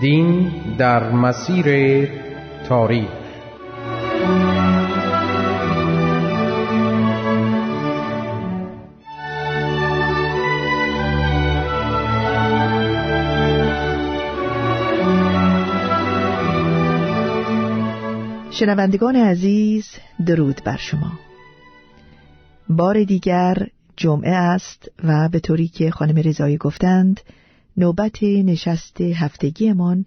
دین در مسیر تاریخ. شنوندگان عزیز درود بر شما. بار دیگر جمعه است و به طوری که خانم رضایی گفتند نوبت نشست هفتگیمان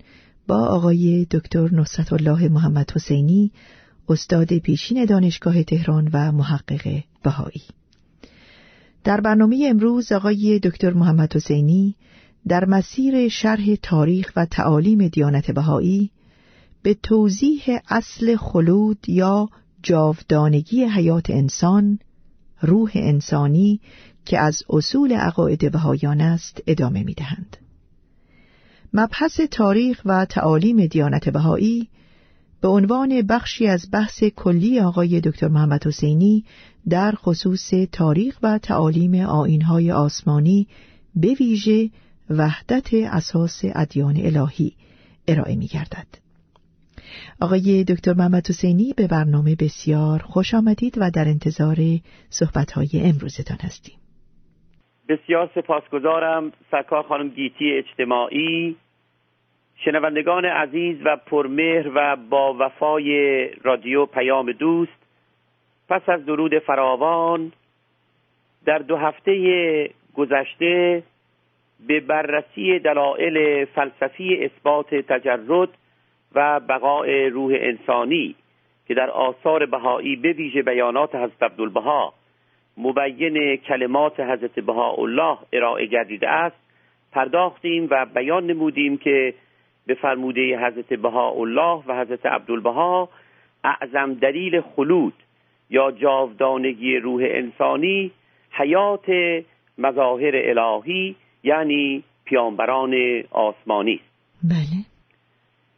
با آقای دکتر نصرت الله محمد حسینی استاد پیشین دانشگاه تهران و محقق بهایی. در برنامه امروز آقای دکتر محمد حسینی در مسیر شرح تاریخ و تعالیم دیانت بهایی به توضیح اصل خلود یا جاودانگی حیات انسان روح انسانی که از اصول عقاید بهایان است ادامه می دهند. مبحث تاریخ و تعالیم دیانت بهایی به عنوان بخشی از بحث کلی آقای دکتر محمد حسینی در خصوص تاریخ و تعالیم آینهای آسمانی به ویژه وحدت اساس ادیان الهی ارائه می گردد. آقای دکتر محمد حسینی به برنامه بسیار خوش آمدید و در انتظار صحبتهای امروزتان هستیم. بسیار سپاسگزارم سرکار خانم گیتی اجتماعی شنوندگان عزیز و پرمهر و با وفای رادیو پیام دوست. پس از درود فراوان در دو هفته گذشته به بررسی دلایل فلسفی اثبات تجرد و بقای روح انسانی که در آثار بهایی به ویژه بیانات حضرت عبدالبها مبین کلمات حضرت بهاءالله ارائه گردیده است. پرداختیم و بیان نمودیم که به فرموده حضرت بهاءالله و حضرت عبدالبها اعظم دلیل خلود یا جاودانگی روح انسانی حیات مظاهر الهی یعنی پیامبران آسمانی. است بله.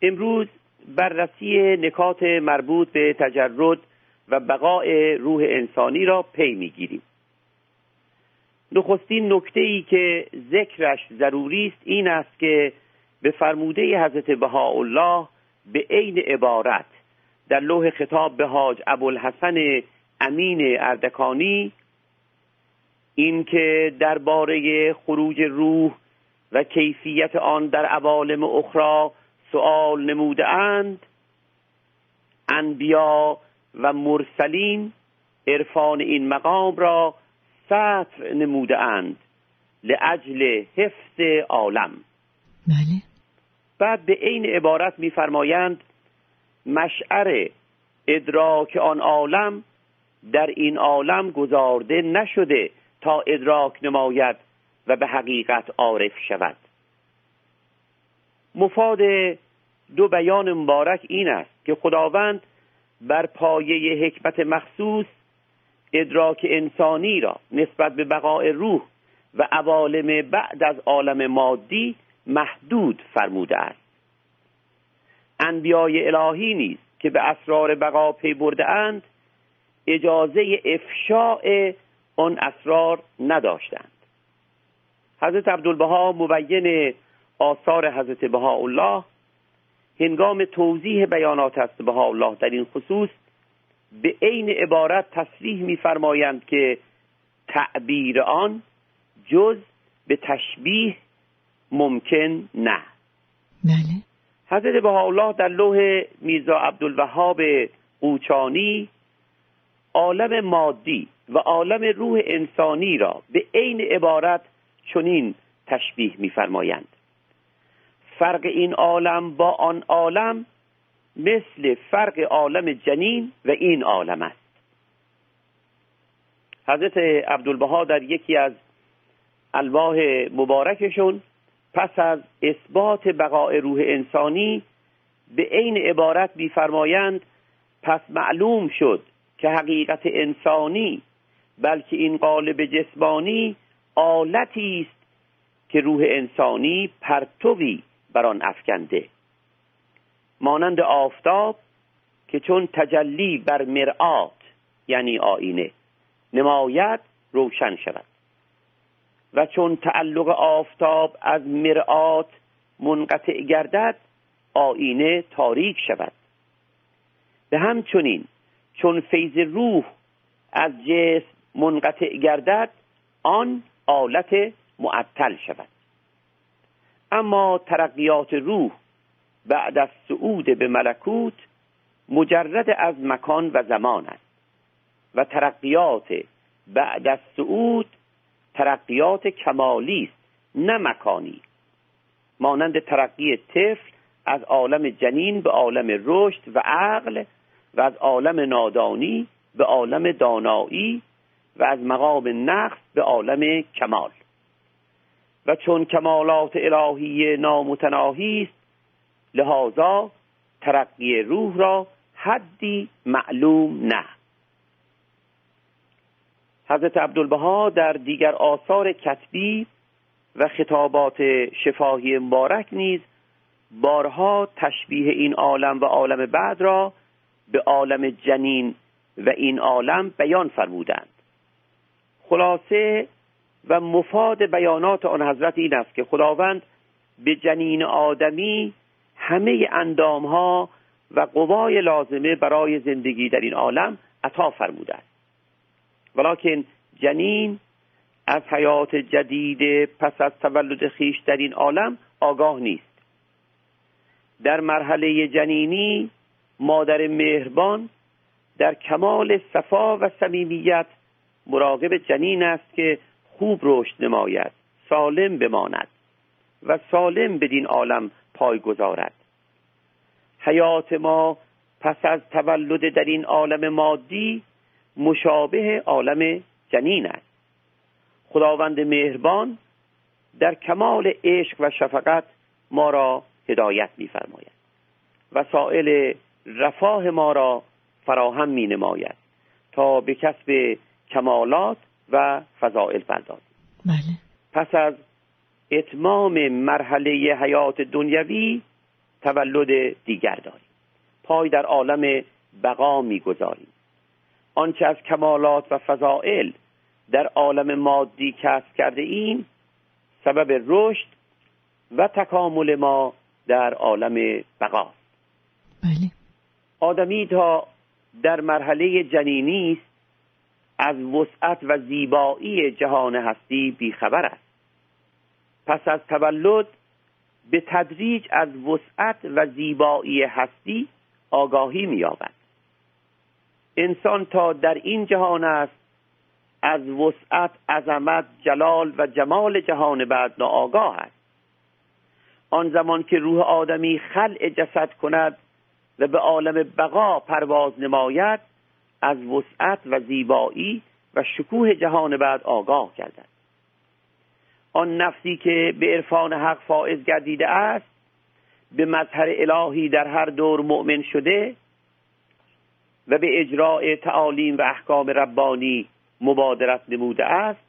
امروز بررسی نکات مربوط به تجرد و بقای روح انسانی را پی می‌گیریم. نخستین نکته ای که ذکرش ضروری است این است که به فرموده حضرت بهاءالله به عین عبارت در لوح خطاب به حاج ابوالحسن امین اردکانی این که درباره خروج روح و کیفیت آن در عوالم اخرى سؤال نموده اند انبیا و مرسلین عرفان این مقام را سطر نموده اند لعجل حفظ عالم. بله. بعد به عین عبارت میفرمایند مشعر ادراک آن عالم در این عالم گذارده نشده تا ادراک نماید و به حقیقت عارف شود. مفاد دو بیان مبارک این است که خداوند بر پایه حکمت مخصوص ادراک انسانی را نسبت به بقای روح و عوالم بعد از عالم مادی محدود فرموده است. انبیای الهی نیز که به اسرار بقا پی برده اند اجازه افشاء آن اسرار نداشتند. حضرت عبدالبها مبین آثار حضرت بهاءالله هنگام توضیح بیانات است بهاءالله در این خصوص به عین عبارت تصریح می‌فرمایند که تعبیر آن جز به تشبیه ممکن نه. بله. حضرت بهاءالله در لوح میرزا عبدالوهاب قوچانی عالم مادی و عالم روح انسانی را به عین عبارت چنین تشبیه می‌فرمایند. فرق این عالم با آن عالم مثل فرق عالم جنین و این عالم است. حضرت عبدالبها در یکی از الواح مبارکشون پس از اثبات بقای روح انسانی به عین عبارت میفرمایند پس معلوم شد که حقیقت انسانی بلکه این قالب جسمانی آلتی است که روح انسانی پرتوی بر آن افکنده. مانند آفتاب که چون تجلی بر مرآت یعنی آینه نماید روشن شود. و چون تعلق آفتاب از مرآت منقطع گردد آینه تاریک شود. به همچنین چون فیض روح از جسم منقطع گردد آن آلت معطل شود. اما ترقیات روح بعد از صعود به ملکوت مجرد از مکان و زمان است و ترقیات بعد از صعود ترقیات کمالی است نه مکانی. مانند ترقی طفل از عالم جنین به عالم رشد و عقل و از عالم نادانی به عالم دانایی و از مقام نقص به عالم کمال. و چون کمالات الهی نامتناهی است لحاظا ترقی روح را حدی معلوم نه. حضرت عبدالبها در دیگر آثار کتبی و خطابات شفاهی مبارک نیز بارها تشبیه این عالم و عالم بعد را به عالم جنین و این عالم بیان فرمودند. خلاصه و مفاد بیانات آن حضرت این است که خداوند به جنین آدمی همه اندامها و قوای لازمه برای زندگی در این عالم عطا فرموده است ولیکن جنین از حیات جدید پس از تولد خیش در این عالم آگاه نیست. در مرحله جنینی مادر مهربان در کمال صفا و صمیمیت مراقب جنین است که خوب رشد نماید سالم بماند و سالم بدین عالم پای گذارد. حیات ما پس از تولد در این عالم مادی مشابه عالم جنین است. خداوند مهربان در کمال عشق و شفقت ما را هدایت می‌فرماید وسایل رفاه ما را فراهم می نماید تا به کسب کمالات و فضائل پردازیم بله. پس از اتمام مرحله حیات دنیوی تولد دیگر داریم. پای در عالم بقا می‌گذاریم. آنچه از کمالات و فضائل در عالم مادی کسب کرده این سبب رشد و تکامل ما در عالم بقاست. بله. آدمی تا در مرحله جنینی است از وسعت و زیبایی جهان هستی بیخبر است. پس از تولد به تدریج از وسعت و زیبایی هستی آگاهی می‌یابد. انسان تا در این جهان است از وسعت عظمت جلال و جمال جهان بعد ناآگاه است. آن زمان که روح آدمی خلع جسد کند و به عالم بقا پرواز نماید از وسعت و زیبایی و شکوه جهان بعد آگاه گردد آن نفسی که به عرفان حق فائز گردیده است به مظهر الهی در هر دور مؤمن شده و به اجراع تعالیم و احکام ربانی مبادرت نموده است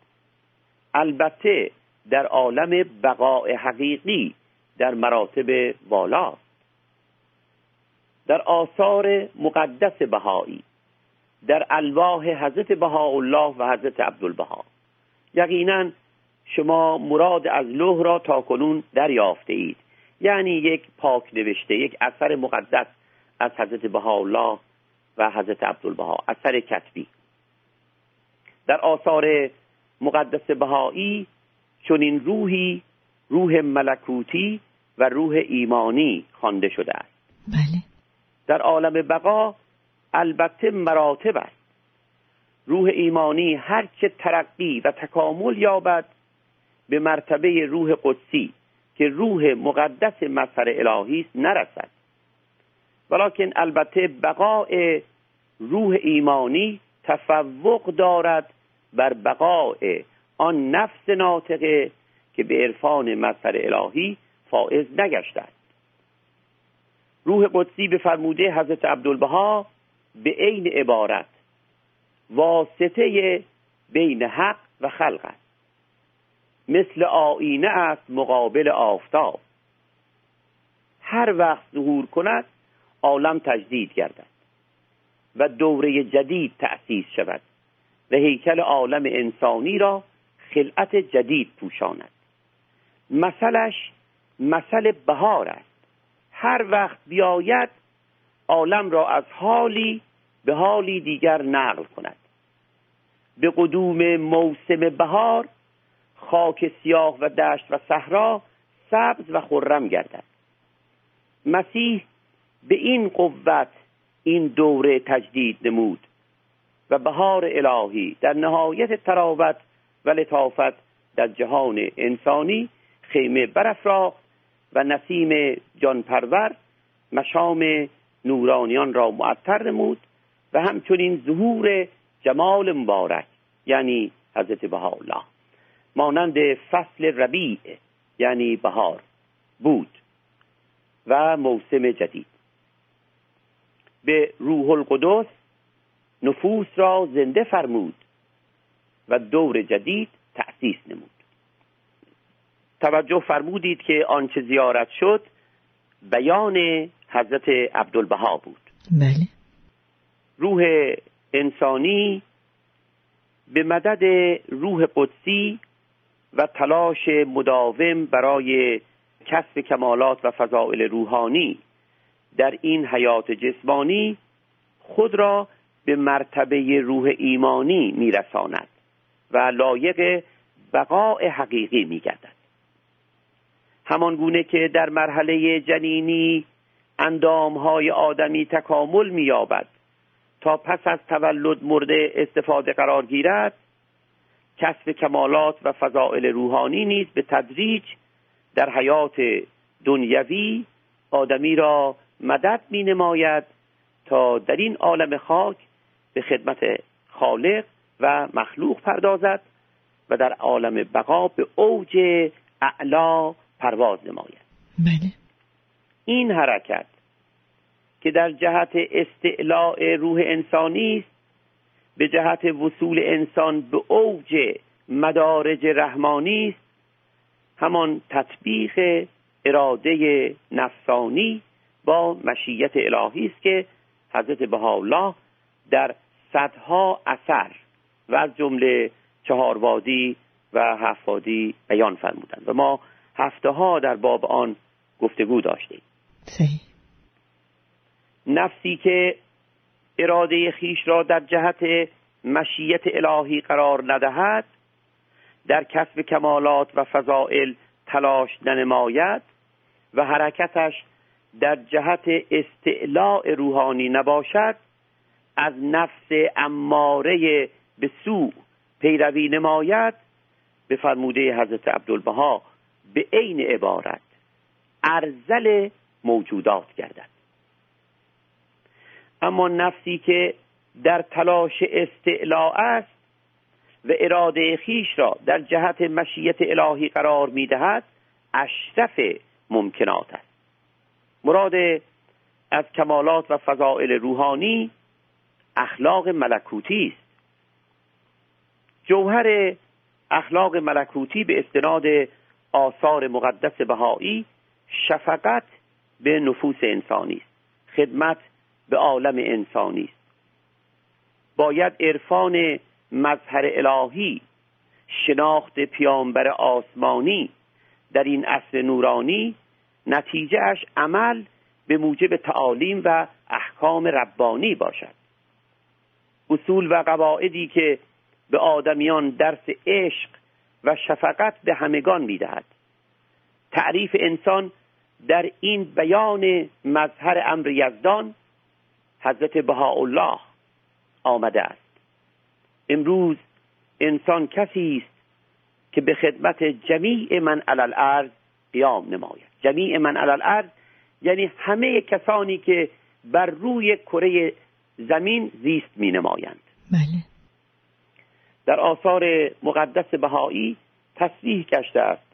البته در عالم بقاء حقیقی در مراتب والاست در آثار مقدس بهایی در الواح حضرت بهاءالله و حضرت عبدالبها. یقینا شما مراد از لوح را تا کنون دریافته اید یعنی یک پاک نوشته یک اثر مقدس از حضرت بهاءالله و حضرت عبدالبها اثر کتبی. در آثار مقدس بهایی چون این روحی روح ملکوتی و روح ایمانی خوانده شده است. بله. در عالم بقا البته مراتب است. روح ایمانی هرچه ترقی و تکامل یابد به مرتبه روح قدسی که روح مقدس مظهر الهی است نرسد. ولیکن البته بقاء روح ایمانی تفوق دارد بر بقاء آن نفس ناطقه که به عرفان مظهر الهی فائز نگشته است روح قدسی به فرموده حضرت عبدالبها به عین عبارت. واسطه بین حق و خلق است. مثل آینه است مقابل آفتاب. هر وقت ظهور کند عالم تجدید گردد و دوره جدید تأسیس شود و هیکل عالم انسانی را خلعت جدید پوشاند. مثلش مثل بهار است. هر وقت بیاید عالم را از حالی به حالی دیگر نقل کند. به قدوم موسم بهار خاک سیاه و دشت و صحرا سبز و خرم گردد. مسیح به این قوت این دوره تجدید نمود و بهار الهی در نهایت تراوت و لطافت در جهان انسانی خیمه برافراخت و نسیم جانپرور مشام نورانیان را معطر نمود و همچنین ظهور جمال مبارک یعنی حضرت بهاءالله. مانند فصل ربیع یعنی بهار بود و موسم جدید. به روح القدس نفوس را زنده فرمود و دور جدید تأسیس نمود. توجه فرمودید که آنچه زیارت شد بیان حضرت عبدالبها بود. بله. روح انسانی به مدد روح قدسی و تلاش مداوم برای کسب کمالات و فضائل روحانی در این حیات جسمانی خود را به مرتبه روح ایمانی میرساند و لایق بقاء حقیقی میگردد. همان گونه که در مرحله جنینی اندامهای آدمی تکامل مییابد تا پس از تولد مورد استفاده قرار گیرد. کسب کمالات و فضائل روحانی نیز به تدریج در حیات دنیوی آدمی را مدد می نماید تا در این عالم خاک به خدمت خالق و مخلوق پردازد و در عالم بقا به اوج اعلا پرواز نماید. بله. این حرکت که در جهت استعلاء روح انسانی است به جهت وصول انسان به اوج مدارج رحمانی است همان تطبیق اراده نفسانی با مشیت الهی است که حضرت بهاءالله در صدها اثر و از جمله چهاروادی و هفتوادی بیان فرمودند و ما هفته ها در باب آن گفتگو داشتیم. صحیح. نفسی که اراده خیش را در جهت مشیت الهی قرار ندهد در کسب کمالات و فضائل تلاش ننماید و حرکتش در جهت استعلاء روحانی نباشد از نفس اماره به سوء پیروی نماید به فرموده حضرت عبدالبها به عین عبارت. ارزل موجودات گردد. اما نفسی که در تلاش استعلاء است و اراده خیش را در جهت مشیت الهی قرار می‌دهد اشرف ممکنات است. مراد از کمالات و فضائل روحانی اخلاق ملکوتی است. جوهر اخلاق ملکوتی به استناد آثار مقدس بهایی شفقت به نفوس انسانی است. خدمت به عالم انسانی است. باید عرفان مظهر الهی شناخت پیامبر آسمانی در این عصر نورانی نتیجهش عمل به موجب تعالیم و احکام ربانی باشد. اصول و قواعدی که به آدمیان درس عشق و شفقت به همگان می‌دهد. تعریف انسان در این بیان مظهر امر یزدان حضرت بهاءالله آمده است. امروز انسان کسی است که به خدمت جمیع من علل الارض قیام نماید. جمیع من علل الارض یعنی همه کسانی که بر روی کره زمین زیست می نمایند. بله. در آثار مقدس بهایی تصریح گشته است.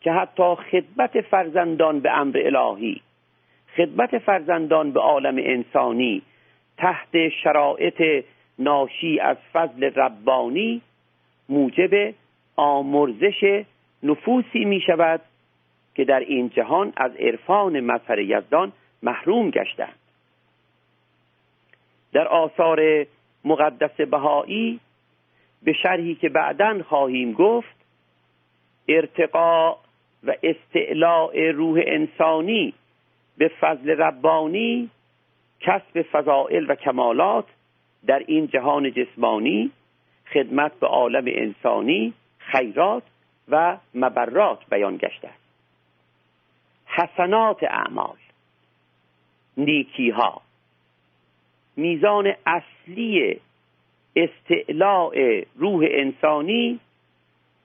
که حتی خدمت فرزندان به امر الهی خدمت فرزندان به عالم انسانی تحت شرایط ناشی از فضل ربانی موجب آمرزش نفوسی می شود که در این جهان از عرفان مظهر یزدان محروم گشتند. در آثار مقدس بهایی به شرحی که بعدا خواهیم گفت ارتقاء و استعلاء روح انسانی به فضل ربانی کسب فضائل و کمالات در این جهان جسمانی خدمت به عالم انسانی خیرات و مبرات بیان گشته است. حسنات اعمال نیکی ها میزان اصلی استعلاء روح انسانی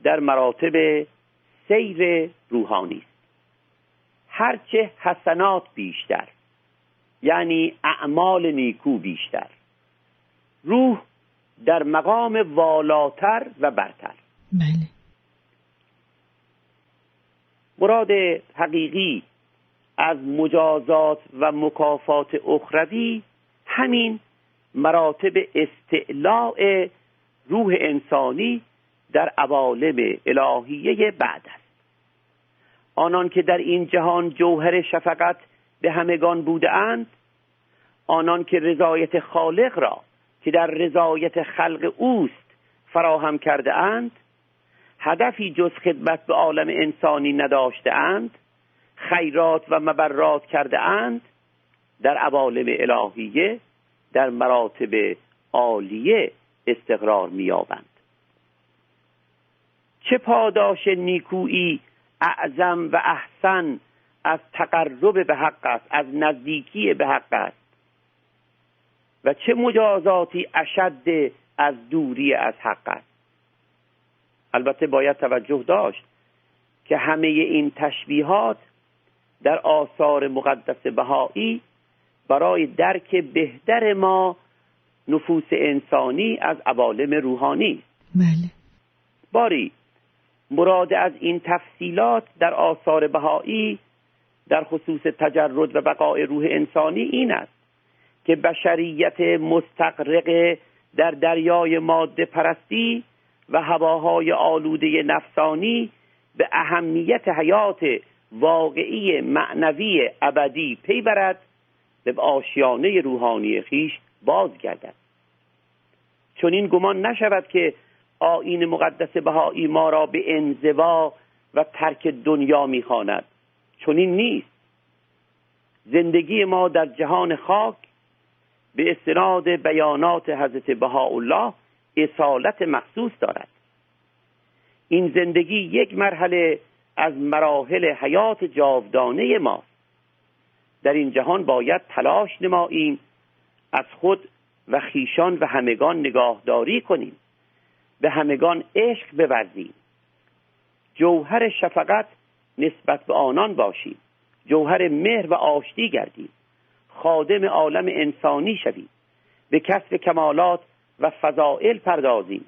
در مراتب سیر روحانی است. هرچه حسنات بیشتر یعنی اعمال نیکو بیشتر. روح در مقام والاتر و برتر. بله. مراد حقیقی از مجازات و مکافات اخروی همین مراتب استعلاء روح انسانی در عوالم الهیه بعد است. آنان که در این جهان جوهر شفقت به همگان بوده اند آنان که رضایت خالق را که در رضایت خلق اوست فراهم کرده اند هدفی جز خدمت به عالم انسانی نداشته اند خیرات و مبرات کرده اند در عوالم الهیه در مراتب عالیه استقرار مییابند. چه پاداش نیکویی اعظم و احسن از تقرب به حق است از نزدیکی به حق است. و چه مجازاتی اشد از دوری از حق است. البته باید توجه داشت که همه این تشبیهات در آثار مقدس بهایی برای درک بهتر ما نفوس انسانی از عوالم روحانی بله. باری مراد از این تفصیلات در آثار بهایی در خصوص تجرد و بقای روح انسانی این است که بشریت مستقرق در دریای ماده پرستی و هواهای آلوده نفسانی به اهمیت حیات واقعی معنوی ابدی پی برد به آشیانه روحانی خیش بازگردد. چون این گمان نشود که آین مقدس بهایی ما را به انزوا و ترک دنیا می‌خواند. چون این نیست. زندگی ما در جهان خاک به استناد بیانات حضرت بهاءالله اصالت مخصوص دارد. این زندگی یک مرحله از مراحل حیات جاودانه ما در این جهان باید تلاش نماییم از خود و خیشان و همگان نگاهداری کنیم. به همگان عشق بورزیم. جوهر شفقت نسبت به آنان باشیم. جوهر مهر و آشتی گردیم. خادم عالم انسانی شویم. به کسب کمالات و فضائل پردازیم.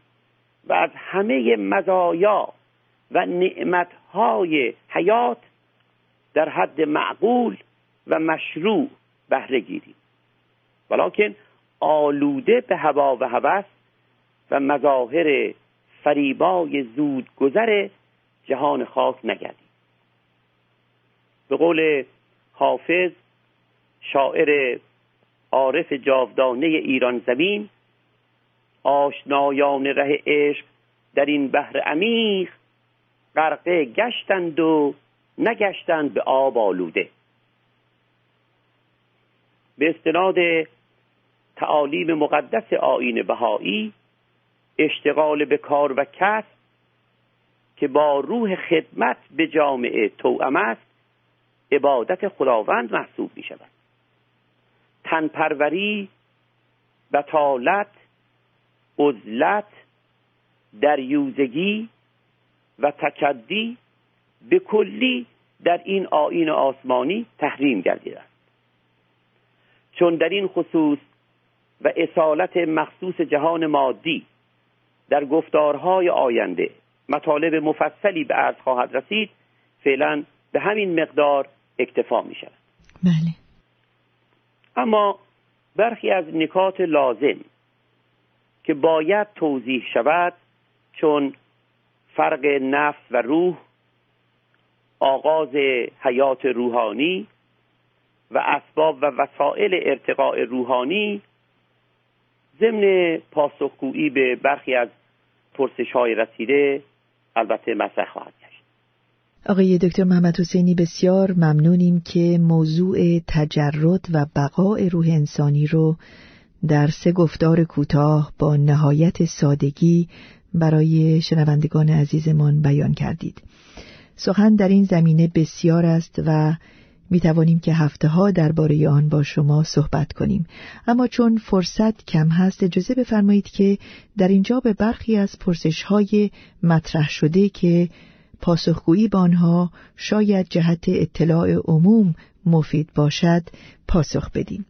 و از همه مزایا و نعمتهای حیات در حد معقول و مشروع بهره گیریم. ولیکن آلوده به هوا و هوس و مظاهر فریبای زود گذر جهان خاک نگردیم به قول حافظ شاعر عارف جاودانه ایران زمین آشنایان ره عشق در این بحر عمیق غرقه گشتند و نگشتند به آب آلوده. به استناد تعالیم مقدس آین بهایی اشتغال به کار و کسب که با روح خدمت به جامعه توأم است عبادت خداوند محسوب می شود تنپروری بطالت عزلت دریوزگی و تکدی به کلی در این آین آسمانی تحریم گردیده است. چون در این خصوص و اصالت مخصوص جهان مادی در گفتارهای آینده. مطالب مفصلی به عرض خواهد رسید. فعلا به همین مقدار اکتفا می شود. بله. اما برخی از نکات لازم که باید توضیح شود چون فرق نفس و روح آغاز حیات روحانی و اسباب و وسایل ارتقاء روحانی ضمن پاسخگویی به برخی از پرسش های رسیده البته مطرح خواهد گشت آقای دکتر محمد حسینی بسیار ممنونیم که موضوع تجرد و بقای روح انسانی رو در سه گفتار کوتاه با نهایت سادگی برای شنوندگان عزیزمان بیان کردید. سخن در این زمینه بسیار است و می توانیم که هفته ها درباره آن با شما صحبت کنیم. اما چون فرصت کم هست اجازه بفرمایید که در اینجا به برخی از پرسش های مطرح شده که پاسخگویی به آنها شاید جهت اطلاع عموم مفید باشد پاسخ بدیم.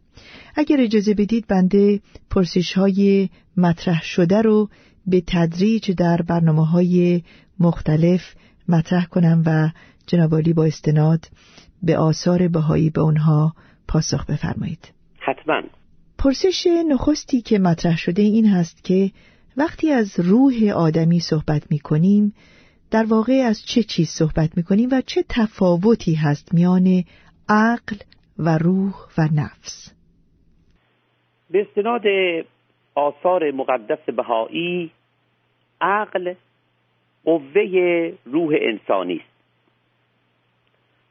اگر اجازه بدید بنده پرسش های مطرح شده رو به تدریج در برنامه های مختلف مطرح کنم و جنابالی با استناد به آثار بهایی به اونها پاسخ بفرمایید. حتما. پرسش نخستی که مطرح شده این هست که وقتی از روح آدمی صحبت می کنیم در واقع از چه چیز صحبت می کنیم و چه تفاوتی هست میان عقل و روح و نفس؟ به استناد آثار مقدس بهایی عقل قوه روح انسانی است.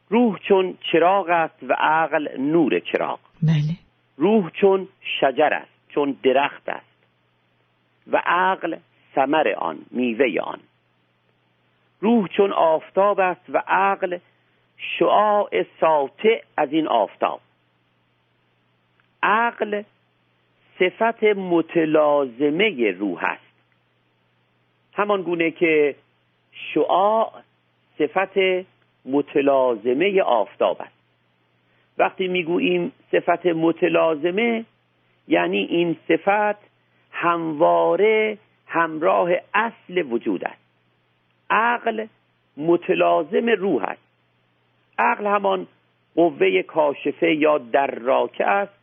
روح چون چراغ است و عقل نور چراغ. بله. روح چون شجر است چون درخت است و عقل ثمر آن میوه آن. روح چون آفتاب است و عقل شعاع ساطع از این آفتاب. عقل صفت متلازمه روح است. همان گونه که شعاع صفت متلازمه آفتاب است. وقتی می‌گوییم صفت متلازمه یعنی این صفت همواره همراه اصل وجود است. عقل متلازم روح است. عقل همان قوه کاشفه یا دراکه است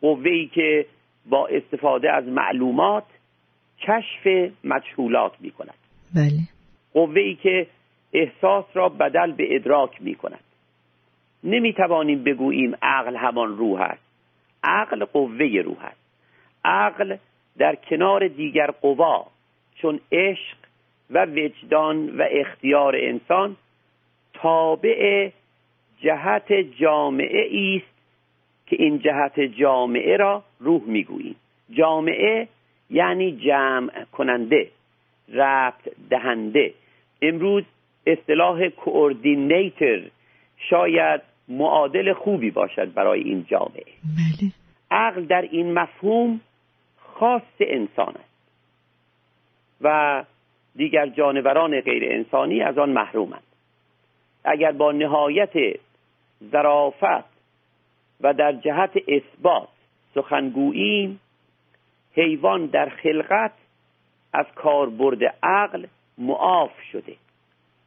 قوه که با استفاده از معلومات کشف مجهولات می کند بله. قوه ای که احساس را بدل به ادراک می کند نمی توانیم بگوییم عقل همان روح است. عقل قوه روح است. عقل در کنار دیگر قوا چون عشق و وجدان و اختیار انسان تابع جهت جامعه است که این جهت جامعه را روح می‌گوییم. جامعه یعنی جمع کننده ربط دهنده. امروز اصطلاح کوردینیتر شاید معادل خوبی باشد برای این جامعه. بله. عقل در این مفهوم خاص انسان است و دیگر جانوران غیر انسانی از آن محرومند. اگر با نهایت ظرافت و در جهت اثبات سخنگوییم حیوان در خلقت از کاربرد عقل معاف شده.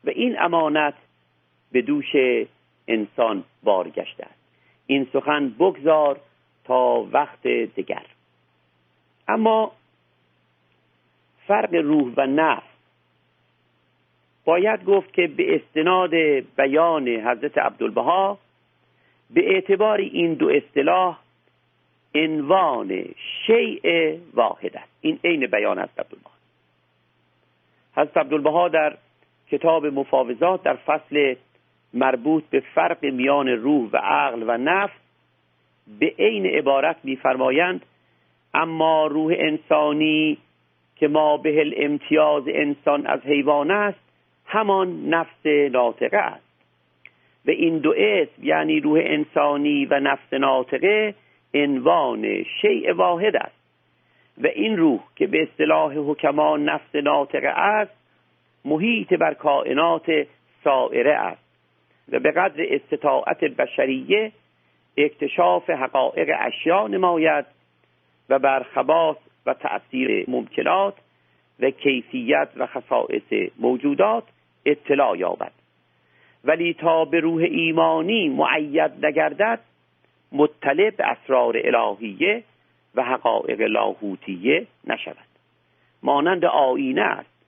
و این امانت به دوش انسان بارگشته است. این سخن بگذار تا وقت دیگر اما فرق روح و نفس باید گفت که به استناد بیان حضرت عبدالبها به اعتبار این دو اصطلاح عنوان شیء واحد است. این عین بیان است عبدالبها. حضرت عبدالبها در کتاب مفاوضات در فصل مربوط به فرق میان روح و عقل و نفس به عین عبارت میفرمایند اما روح انسانی که ما به الامتیاز انسان از حیوان است همان نفس ناطقه است. و این دو اسم یعنی روح انسانی و نفس ناطقه عنوان شیء واحد است. و این روح که به اصطلاح حکما نفس ناطقه است محیط بر کائنات سائره است و به قدر استطاعت بشریه اکتشاف حقایق اشیا نماید و بر خواص و تأثیر ممکنات و کیفیت و خصائص موجودات اطلاع یابد. ولی تا به روح ایمانی معید نگردد مطلع به اسرار الهیه و حقایق لاهوتیه نشود. مانند آینه است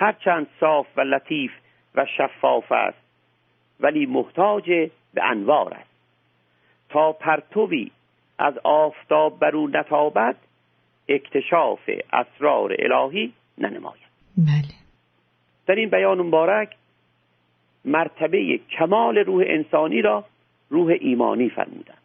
هرچند صاف و لطیف و شفاف است ولی محتاج به انوار است. تا پرتوی از آفتاب بر او نتابد اکتشاف اسرار الهی ننماید. بله. در این بیان مبارک مرتبه کمال روح انسانی را روح ایمانی فرمودند.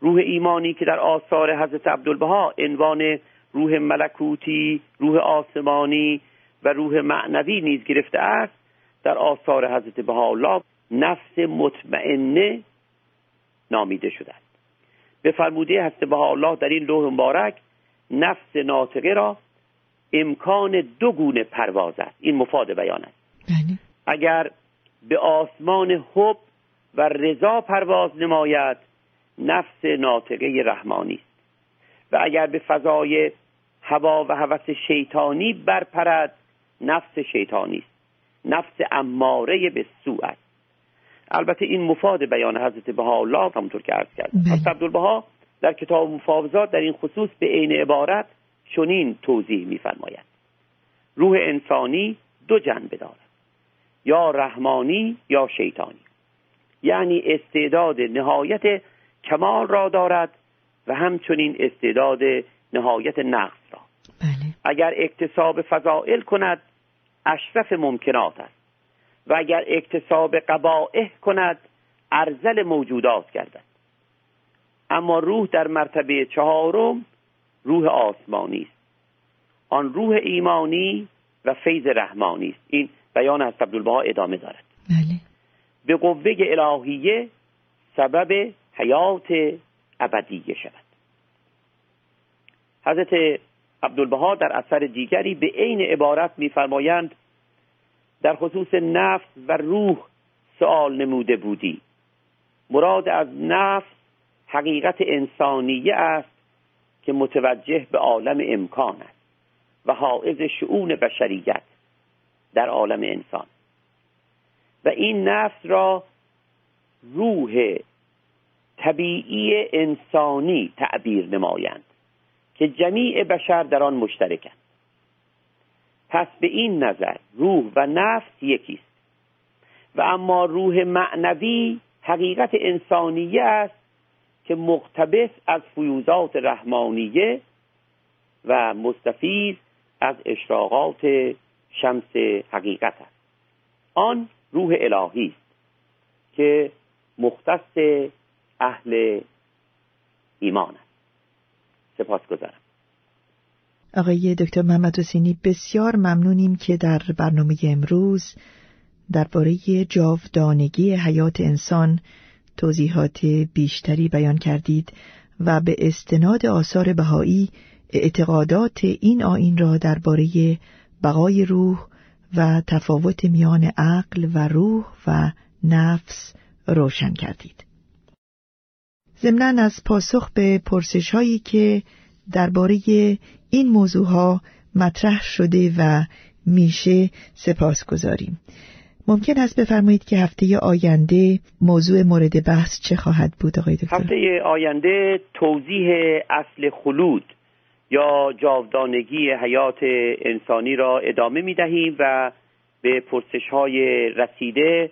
روح ایمانی که در آثار حضرت عبدالبها عنوان روح ملکوتی روح آسمانی و روح معنوی نیز گرفته است در آثار حضرت بهاءالله نفس مطمئنه نامیده شده است به فرموده حضرت بهاءالله در این لوح مبارک نفس ناطقه را امکان دو گونه پرواز است. این مفاد بیان است. بله. اگر به آسمان حب و رضا پرواز نماید نفس ناطقه رحمانی است. و اگر به فضای هوا و هوس شیطانی برپرد نفس شیطانی است. نفس اماره به سوء است. البته این مفاد بیان حضرت بهاءالله همونطور که عرض کرد بله. حضرت عبدالبها در کتاب مفاوضات در این خصوص به عین عبارت چنین توضیح می‌فرماید. روح انسانی دو جنبه دارد. یا رحمانی یا شیطانی. یعنی استعداد نهایت کمال را دارد و همچنین استعداد نهایت نقص را. بله. اگر اکتساب فضائل کند اشرف ممکنات است و اگر اکتساب قبائح کند ارزل موجودات گردد. اما روح در مرتبه چهارم روح آسمانی است. آن روح ایمانی و فیض رحمانی است. این بیان از عبدالبها ادامه دارد. بله. به قوه الهیه سبب حیات ابدیه شود. حضرت عبدالبها در اثر دیگری به عین عبارت میفرمایند در خصوص نفس و روح سوال نموده بودی. مراد از نفس حقیقت انسانیه است که متوجه به عالم امکان است و حائز شعون بشریت در عالم انسان. و این نفس را روح طبیعی انسانی تعبیر نمایند. که جمیع بشر در آن مشترکند. پس به این نظر روح و نفس یکی است و اما روح معنوی حقیقت انسانیه است که مقتبس از فیوزات رحمانیه و مستفیز از اشراقات شمس حقیقت است. آن روح الهی است که مختص اهل ایمان است. سپاس گذارم آقای دکتر محمد حسینی بسیار ممنونیم که در برنامه امروز درباره جاودانگی حیات انسان توضیحات بیشتری بیان کردید و به استناد آثار بهایی اعتقادات این آین را درباره بقای روح و تفاوت میان عقل و روح و نفس روشن کردید. ضمنا از پاسخ به پرسش هایی که درباره این موضوع ها مطرح شده و میشه سپاس گذاریم. ممکن است بفرمایید که هفته آینده موضوع مورد بحث چه خواهد بود آقای دکتر؟ هفته آینده توضیح اصل خلود یا جاودانگی حیات انسانی را ادامه می دهیم و به پرسش های رسیده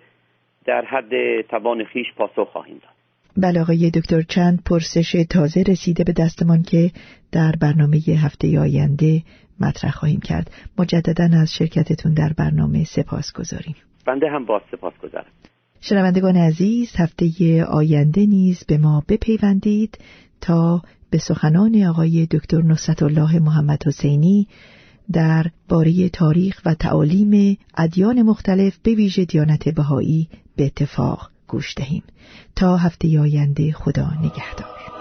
در حد توان خیش پاسخ خواهیم داد. بله آقای دکتر چند پرسش تازه رسیده به دستمان که در برنامه هفته آینده مطرح خواهیم کرد. مجددا از شرکتتون در برنامه سپاس گذاریم بنده هم باز سپاس گذارم شنوندگان عزیز هفته آینده نیز به ما بپیوندید تا به سخنان آقای دکتر نصرت الله محمد حسینی در باره تاریخ و تعالیم ادیان مختلف به ویژه دیانت بهایی به اتفاق گوش دهیم. تا هفته آینده خدا نگهدار.